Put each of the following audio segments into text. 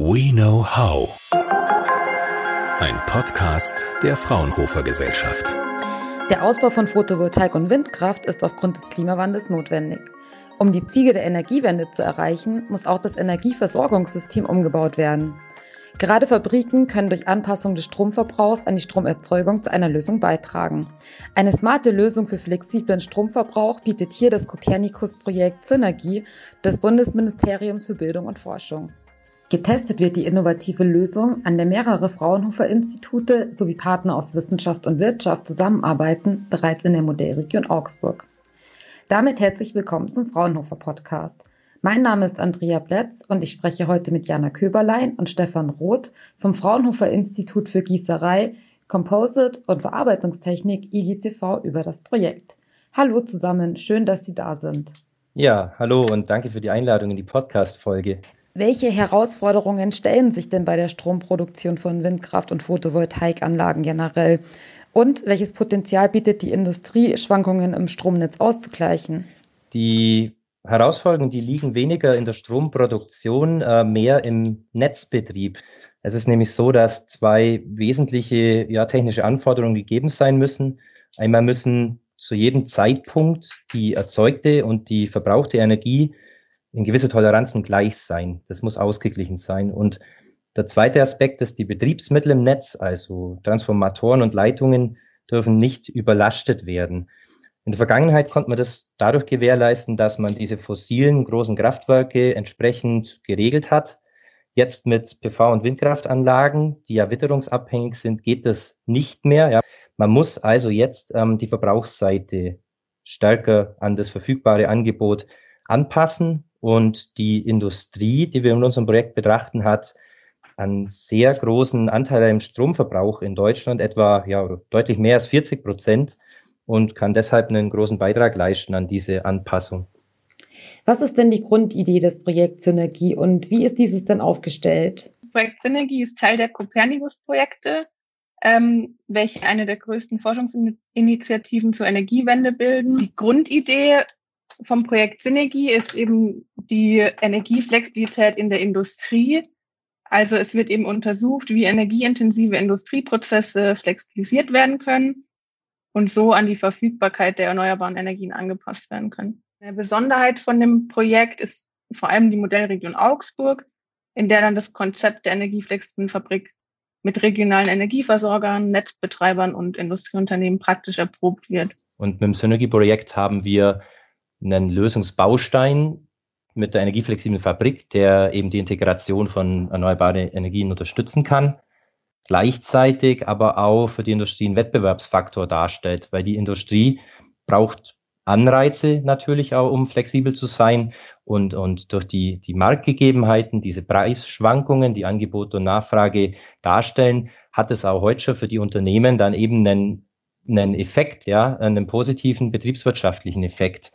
We Know How. Ein Podcast der Fraunhofer Gesellschaft. Der Ausbau von Photovoltaik und Windkraft ist aufgrund des Klimawandels notwendig. Um die Ziele der Energiewende zu erreichen, muss auch das Energieversorgungssystem umgebaut werden. Gerade Fabriken können durch Anpassung des Stromverbrauchs an die Stromerzeugung zu einer Lösung beitragen. Eine smarte Lösung für flexiblen Stromverbrauch bietet hier das Copernicus-Projekt Synergie des Bundesministeriums für Bildung und Forschung. Getestet wird die innovative Lösung, an der mehrere Fraunhofer-Institute sowie Partner aus Wissenschaft und Wirtschaft zusammenarbeiten, bereits in der Modellregion Augsburg. Damit herzlich willkommen zum Fraunhofer Podcast. Mein Name ist Andrea Plätz und ich spreche heute mit Jana Köberlein und Stefan Roth vom Fraunhofer Institut für Gießerei, Composite und Verarbeitungstechnik IGCV über das Projekt. Hallo zusammen, schön, dass Sie da sind. Ja, hallo und danke für die Einladung in die Podcast-Folge. Welche Herausforderungen stellen sich denn bei der Stromproduktion von Windkraft- und Photovoltaikanlagen generell? Und welches Potenzial bietet die Industrie, Schwankungen im Stromnetz auszugleichen? Die Herausforderungen, die liegen weniger in der Stromproduktion, äh, mehr im Netzbetrieb. Es ist nämlich so, dass zwei wesentliche ja, technische Anforderungen gegeben sein müssen. Einmal müssen zu jedem Zeitpunkt die erzeugte und die verbrauchte Energie in gewisse Toleranzen gleich sein. Das muss ausgeglichen sein. Und der zweite Aspekt ist, die Betriebsmittel im Netz, also Transformatoren und Leitungen, dürfen nicht überlastet werden. In der Vergangenheit konnte man das dadurch gewährleisten, dass man diese fossilen großen Kraftwerke entsprechend geregelt hat. Jetzt mit PV- und Windkraftanlagen, die ja witterungsabhängig sind, geht das nicht mehr. Ja. Man muss also jetzt ähm, die Verbrauchsseite stärker an das verfügbare Angebot anpassen und die Industrie, die wir in unserem Projekt betrachten, hat einen sehr großen Anteil im Stromverbrauch in Deutschland, etwa ja, deutlich mehr als 40 Prozent und kann deshalb einen großen Beitrag leisten an diese Anpassung. Was ist denn die Grundidee des Projekts Synergie und wie ist dieses denn aufgestellt? Das Projekt Synergie ist Teil der Copernicus-Projekte, ähm, welche eine der größten Forschungsinitiativen zur Energiewende bilden. Die Grundidee vom Projekt Synergie ist eben die Energieflexibilität in der Industrie. Also es wird eben untersucht, wie energieintensive Industrieprozesse flexibilisiert werden können und so an die Verfügbarkeit der erneuerbaren Energien angepasst werden können. Eine Besonderheit von dem Projekt ist vor allem die Modellregion Augsburg, in der dann das Konzept der energieflexiblen Fabrik mit regionalen Energieversorgern, Netzbetreibern und Industrieunternehmen praktisch erprobt wird. Und mit dem Synergie-Projekt haben wir einen Lösungsbaustein mit der energieflexiblen Fabrik, der eben die Integration von erneuerbaren Energien unterstützen kann, gleichzeitig aber auch für die Industrie einen Wettbewerbsfaktor darstellt, weil die Industrie braucht Anreize natürlich auch, um flexibel zu sein und, und durch die, die Marktgegebenheiten, diese Preisschwankungen, die Angebot und Nachfrage darstellen, hat es auch heute schon für die Unternehmen dann eben einen, einen Effekt, ja, einen positiven betriebswirtschaftlichen Effekt.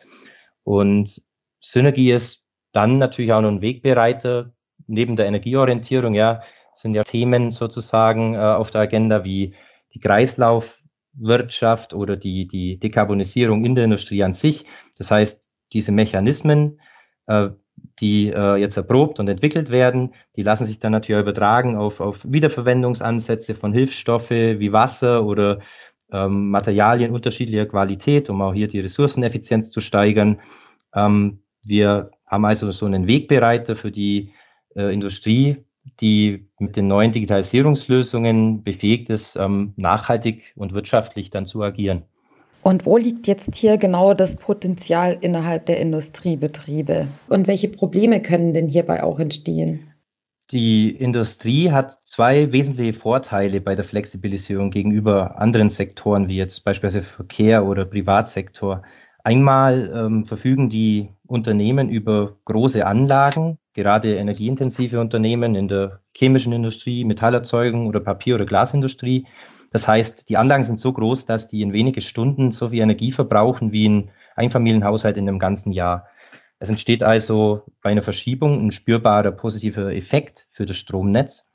Und Synergie ist dann natürlich auch noch ein Wegbereiter neben der Energieorientierung, ja, sind ja Themen sozusagen äh, auf der Agenda wie die Kreislaufwirtschaft oder die, die Dekarbonisierung in der Industrie an sich. Das heißt, diese Mechanismen, äh, die äh, jetzt erprobt und entwickelt werden, die lassen sich dann natürlich übertragen auf, auf Wiederverwendungsansätze von Hilfsstoffe wie Wasser oder ähm, Materialien unterschiedlicher Qualität, um auch hier die Ressourceneffizienz zu steigern. Ähm, wir haben also so einen Wegbereiter für die äh, Industrie, die mit den neuen Digitalisierungslösungen befähigt ist, ähm, nachhaltig und wirtschaftlich dann zu agieren. Und wo liegt jetzt hier genau das Potenzial innerhalb der Industriebetriebe? Und welche Probleme können denn hierbei auch entstehen? Die Industrie hat zwei wesentliche Vorteile bei der Flexibilisierung gegenüber anderen Sektoren, wie jetzt beispielsweise Verkehr oder Privatsektor. Einmal ähm, verfügen die Unternehmen über große Anlagen, gerade energieintensive Unternehmen in der chemischen Industrie, Metallerzeugung oder Papier- oder Glasindustrie. Das heißt, die Anlagen sind so groß, dass die in wenige Stunden so viel Energie verbrauchen wie ein Einfamilienhaushalt in einem ganzen Jahr. Es entsteht also bei einer Verschiebung ein spürbarer positiver Effekt für das Stromnetz.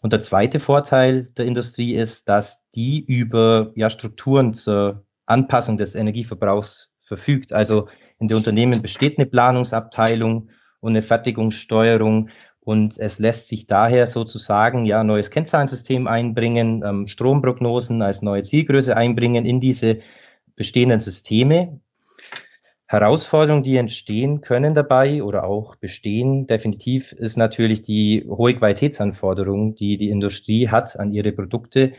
Und der zweite Vorteil der Industrie ist, dass die über ja, Strukturen zur Anpassung des Energieverbrauchs verfügt. Also in den Unternehmen besteht eine Planungsabteilung und eine Fertigungssteuerung Und es lässt sich daher sozusagen ja neues Kennzahlensystem einbringen, ähm, Stromprognosen als neue Zielgröße einbringen in diese bestehenden Systeme. Herausforderungen, die entstehen können dabei oder auch bestehen, definitiv ist natürlich die hohe Qualitätsanforderung, die die Industrie hat an ihre Produkte.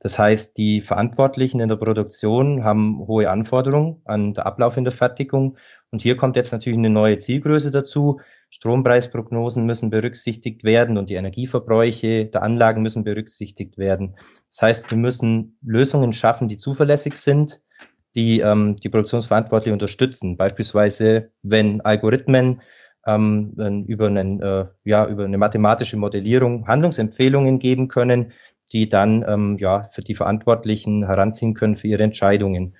Das heißt, die Verantwortlichen in der Produktion haben hohe Anforderungen an den Ablauf in der Fertigung. Und hier kommt jetzt natürlich eine neue Zielgröße dazu. Strompreisprognosen müssen berücksichtigt werden und die Energieverbräuche der Anlagen müssen berücksichtigt werden. Das heißt, wir müssen Lösungen schaffen, die zuverlässig sind, die ähm, die Produktionsverantwortlichen unterstützen. Beispielsweise, wenn Algorithmen ähm, über, einen, äh, ja, über eine mathematische Modellierung Handlungsempfehlungen geben können, die dann ähm, ja, für die Verantwortlichen heranziehen können für ihre Entscheidungen.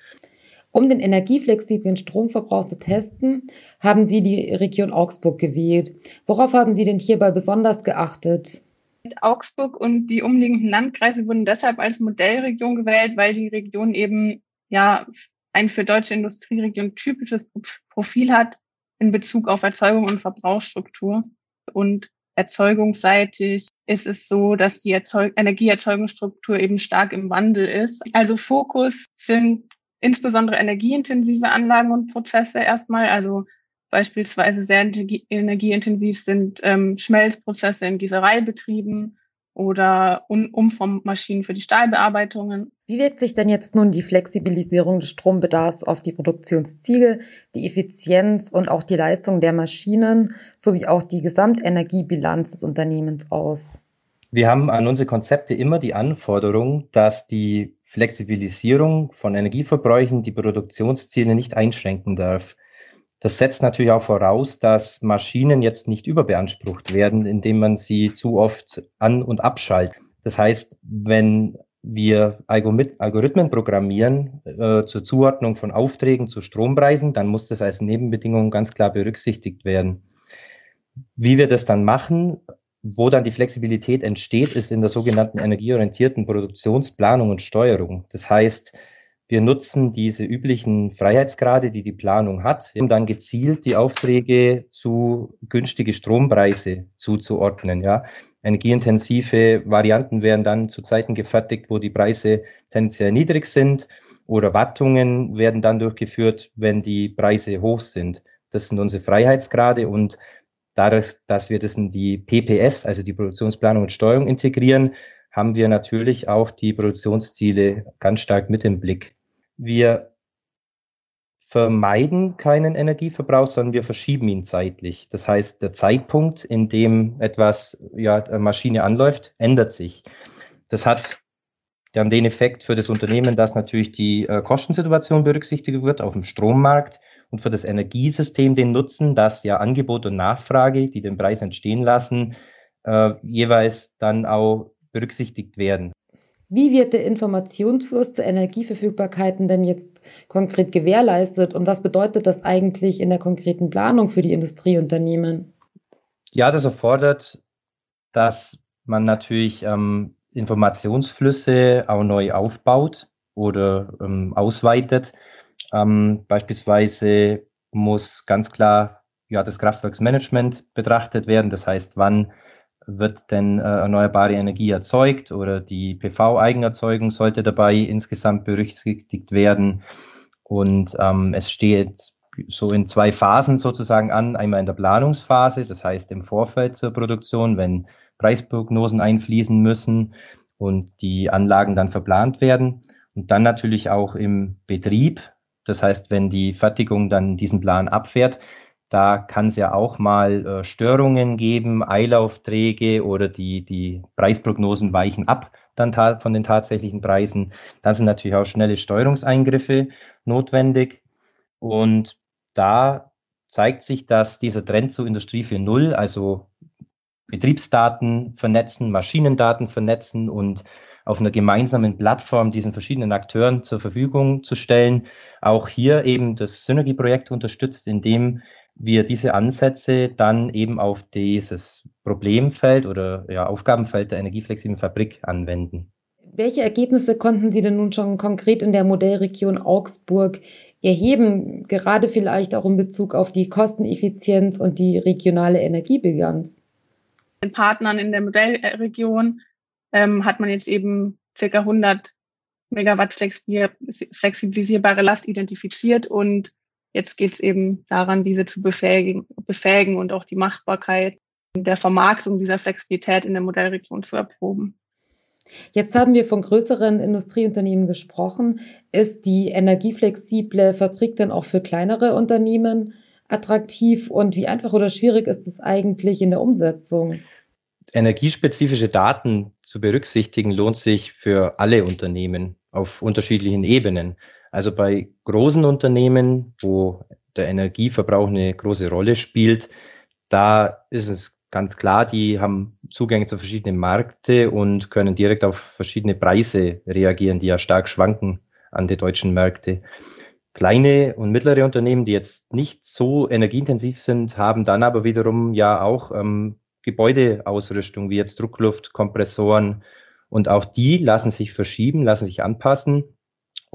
Um den energieflexiblen Stromverbrauch zu testen, haben Sie die Region Augsburg gewählt. Worauf haben Sie denn hierbei besonders geachtet? Augsburg und die umliegenden Landkreise wurden deshalb als Modellregion gewählt, weil die Region eben ja ein für deutsche Industrieregion typisches Profil hat in Bezug auf Erzeugung und Verbrauchsstruktur. Und erzeugungsseitig ist es so, dass die Erzeug Energieerzeugungsstruktur eben stark im Wandel ist. Also Fokus sind insbesondere energieintensive Anlagen und Prozesse erstmal, also beispielsweise sehr energieintensiv sind ähm, Schmelzprozesse in Gießereibetrieben oder Umformmaschinen für die Stahlbearbeitungen. Wie wirkt sich denn jetzt nun die Flexibilisierung des Strombedarfs auf die Produktionsziele, die Effizienz und auch die Leistung der Maschinen sowie auch die Gesamtenergiebilanz des Unternehmens aus? Wir haben an unsere Konzepte immer die Anforderung, dass die Flexibilisierung von Energieverbräuchen die Produktionsziele nicht einschränken darf. Das setzt natürlich auch voraus, dass Maschinen jetzt nicht überbeansprucht werden, indem man sie zu oft an- und abschaltet. Das heißt, wenn wir Algorithmen programmieren äh, zur Zuordnung von Aufträgen zu Strompreisen, dann muss das als Nebenbedingung ganz klar berücksichtigt werden. Wie wir das dann machen, wo dann die Flexibilität entsteht, ist in der sogenannten energieorientierten Produktionsplanung und Steuerung. Das heißt, wir nutzen diese üblichen Freiheitsgrade, die die Planung hat, um dann gezielt die Aufträge zu günstige Strompreise zuzuordnen. Ja. Energieintensive Varianten werden dann zu Zeiten gefertigt, wo die Preise tendenziell niedrig sind oder Wartungen werden dann durchgeführt, wenn die Preise hoch sind. Das sind unsere Freiheitsgrade und dadurch, dass wir das in die PPS, also die Produktionsplanung und Steuerung integrieren, haben wir natürlich auch die Produktionsziele ganz stark mit im Blick. Wir vermeiden keinen Energieverbrauch, sondern wir verschieben ihn zeitlich. Das heißt, der Zeitpunkt, in dem etwas, ja, Maschine anläuft, ändert sich. Das hat dann den Effekt für das Unternehmen, dass natürlich die äh, Kostensituation berücksichtigt wird auf dem Strommarkt und für das Energiesystem den Nutzen, dass ja Angebot und Nachfrage, die den Preis entstehen lassen, äh, jeweils dann auch berücksichtigt werden. Wie wird der Informationsfluss zur Energieverfügbarkeiten denn jetzt konkret gewährleistet und was bedeutet das eigentlich in der konkreten Planung für die Industrieunternehmen? Ja, das erfordert, dass man natürlich ähm, Informationsflüsse auch neu aufbaut oder ähm, ausweitet. Ähm, beispielsweise muss ganz klar ja, das Kraftwerksmanagement betrachtet werden. Das heißt, wann wird denn äh, erneuerbare Energie erzeugt oder die PV-Eigenerzeugung sollte dabei insgesamt berücksichtigt werden. Und ähm, es steht so in zwei Phasen sozusagen an. Einmal in der Planungsphase, das heißt im Vorfeld zur Produktion, wenn Preisprognosen einfließen müssen und die Anlagen dann verplant werden. Und dann natürlich auch im Betrieb. Das heißt, wenn die Fertigung dann diesen Plan abfährt, da kann es ja auch mal äh, Störungen geben, Eilaufträge oder die, die Preisprognosen weichen ab dann von den tatsächlichen Preisen. Dann sind natürlich auch schnelle Steuerungseingriffe notwendig. Und da zeigt sich, dass dieser Trend zur Industrie 4.0, also Betriebsdaten vernetzen, Maschinendaten vernetzen und auf einer gemeinsamen Plattform diesen verschiedenen Akteuren zur Verfügung zu stellen, auch hier eben das Synergy-Projekt unterstützt, indem wir diese Ansätze dann eben auf dieses Problemfeld oder ja, Aufgabenfeld der energieflexiblen Fabrik anwenden. Welche Ergebnisse konnten Sie denn nun schon konkret in der Modellregion Augsburg erheben, gerade vielleicht auch in Bezug auf die Kosteneffizienz und die regionale Energiebilanz? den Partnern in der Modellregion ähm, hat man jetzt eben circa 100 Megawatt flexibilisierbare Last identifiziert und jetzt geht es eben daran, diese zu befähigen, befähigen und auch die Machbarkeit der Vermarktung dieser Flexibilität in der Modellregion zu erproben. Jetzt haben wir von größeren Industrieunternehmen gesprochen. Ist die energieflexible Fabrik denn auch für kleinere Unternehmen attraktiv und wie einfach oder schwierig ist es eigentlich in der Umsetzung? Energiespezifische Daten zu berücksichtigen lohnt sich für alle Unternehmen auf unterschiedlichen Ebenen. Also bei großen Unternehmen, wo der Energieverbrauch eine große Rolle spielt, da ist es ganz klar, die haben Zugänge zu verschiedenen Märkte und können direkt auf verschiedene Preise reagieren, die ja stark schwanken an die deutschen Märkte. Kleine und mittlere Unternehmen, die jetzt nicht so energieintensiv sind, haben dann aber wiederum ja auch ähm, Gebäudeausrüstung wie jetzt Druckluft, Kompressoren und auch die lassen sich verschieben, lassen sich anpassen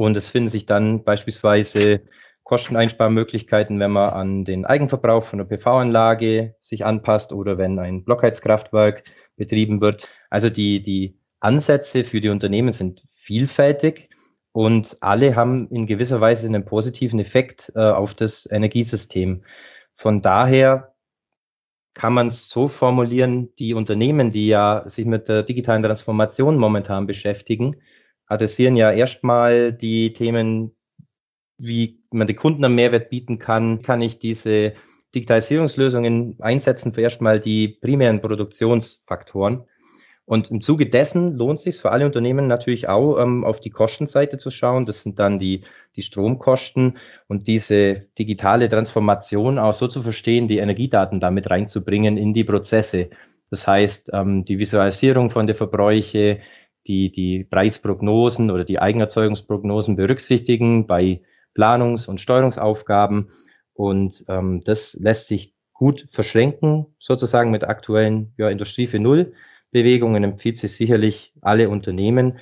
und es finden sich dann beispielsweise Kosteneinsparmöglichkeiten, wenn man an den Eigenverbrauch von der PV-Anlage sich anpasst oder wenn ein Blockheizkraftwerk betrieben wird. Also die, die Ansätze für die Unternehmen sind vielfältig und alle haben in gewisser Weise einen positiven Effekt äh, auf das Energiesystem. Von daher kann man es so formulieren, die Unternehmen, die ja sich mit der digitalen Transformation momentan beschäftigen, adressieren ja erstmal die Themen, wie man den Kunden einen Mehrwert bieten kann, kann ich diese Digitalisierungslösungen einsetzen für erstmal die primären Produktionsfaktoren. Und im Zuge dessen lohnt es sich für alle Unternehmen natürlich auch, ähm, auf die Kostenseite zu schauen. Das sind dann die, die Stromkosten und diese digitale Transformation auch so zu verstehen, die Energiedaten damit reinzubringen in die Prozesse. Das heißt, ähm, die Visualisierung von der Verbräuche, die, die Preisprognosen oder die Eigenerzeugungsprognosen berücksichtigen bei Planungs- und Steuerungsaufgaben. Und ähm, das lässt sich gut verschränken, sozusagen mit aktuellen ja, Industrie für Null Bewegungen empfiehlt sich sicherlich alle Unternehmen.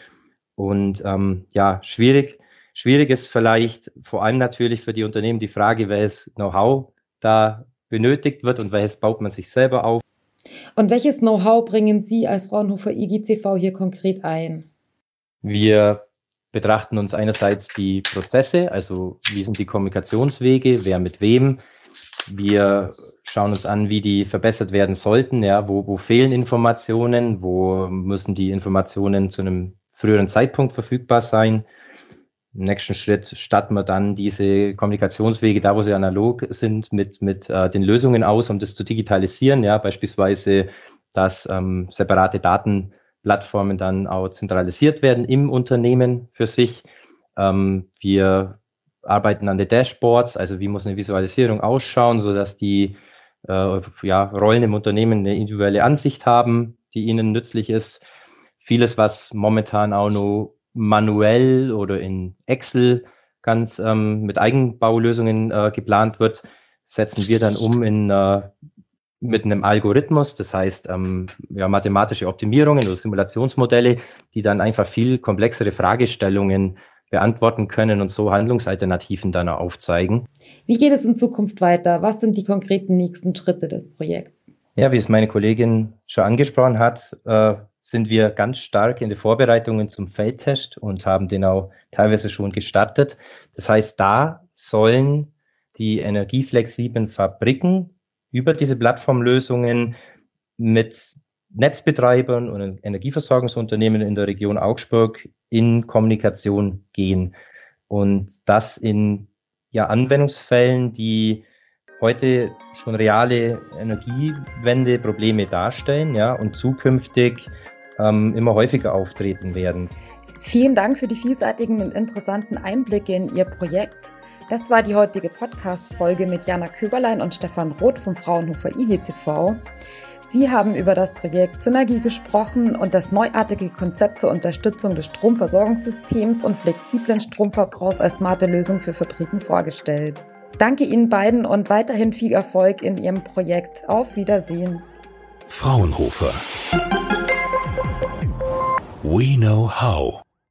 Und ähm, ja, schwierig, schwierig ist vielleicht vor allem natürlich für die Unternehmen die Frage, welches Know-how da benötigt wird und welches baut man sich selber auf. Und welches Know-how bringen Sie als Fraunhofer IGCV hier konkret ein? Wir betrachten uns einerseits die Prozesse, also wie sind die Kommunikationswege, wer mit wem, wir schauen uns an, wie die verbessert werden sollten, ja, wo, wo fehlen Informationen, wo müssen die Informationen zu einem früheren Zeitpunkt verfügbar sein. Im nächsten Schritt statten wir dann diese Kommunikationswege, da wo sie analog sind, mit, mit äh, den Lösungen aus, um das zu digitalisieren, ja, beispielsweise, dass ähm, separate Datenplattformen dann auch zentralisiert werden im Unternehmen für sich. Ähm, wir arbeiten an den Dashboards, also wie muss eine Visualisierung ausschauen, so dass die äh, ja, Rollen im Unternehmen eine individuelle Ansicht haben, die ihnen nützlich ist. Vieles, was momentan auch nur manuell oder in Excel ganz ähm, mit Eigenbaulösungen äh, geplant wird, setzen wir dann um in äh, mit einem Algorithmus, das heißt ähm, ja, mathematische Optimierungen oder Simulationsmodelle, die dann einfach viel komplexere Fragestellungen beantworten können und so Handlungsalternativen dann aufzeigen. Wie geht es in Zukunft weiter? Was sind die konkreten nächsten Schritte des Projekts? Ja, wie es meine Kollegin schon angesprochen hat, äh, sind wir ganz stark in den Vorbereitungen zum Feldtest und haben den auch teilweise schon gestartet. Das heißt, da sollen die energieflexiblen Fabriken über diese Plattformlösungen mit Netzbetreibern und Energieversorgungsunternehmen in der Region Augsburg in Kommunikation gehen. Und das in ja, Anwendungsfällen, die heute schon reale Energiewende-Probleme darstellen ja, und zukünftig ähm, immer häufiger auftreten werden. Vielen Dank für die vielseitigen und interessanten Einblicke in Ihr Projekt. Das war die heutige Podcast-Folge mit Jana Köberlein und Stefan Roth vom Fraunhofer IGTV. Sie haben über das Projekt Synergie gesprochen und das neuartige Konzept zur Unterstützung des Stromversorgungssystems und flexiblen Stromverbrauchs als smarte Lösung für Fabriken vorgestellt. Danke Ihnen beiden und weiterhin viel Erfolg in Ihrem Projekt. Auf Wiedersehen. Fraunhofer. We know how.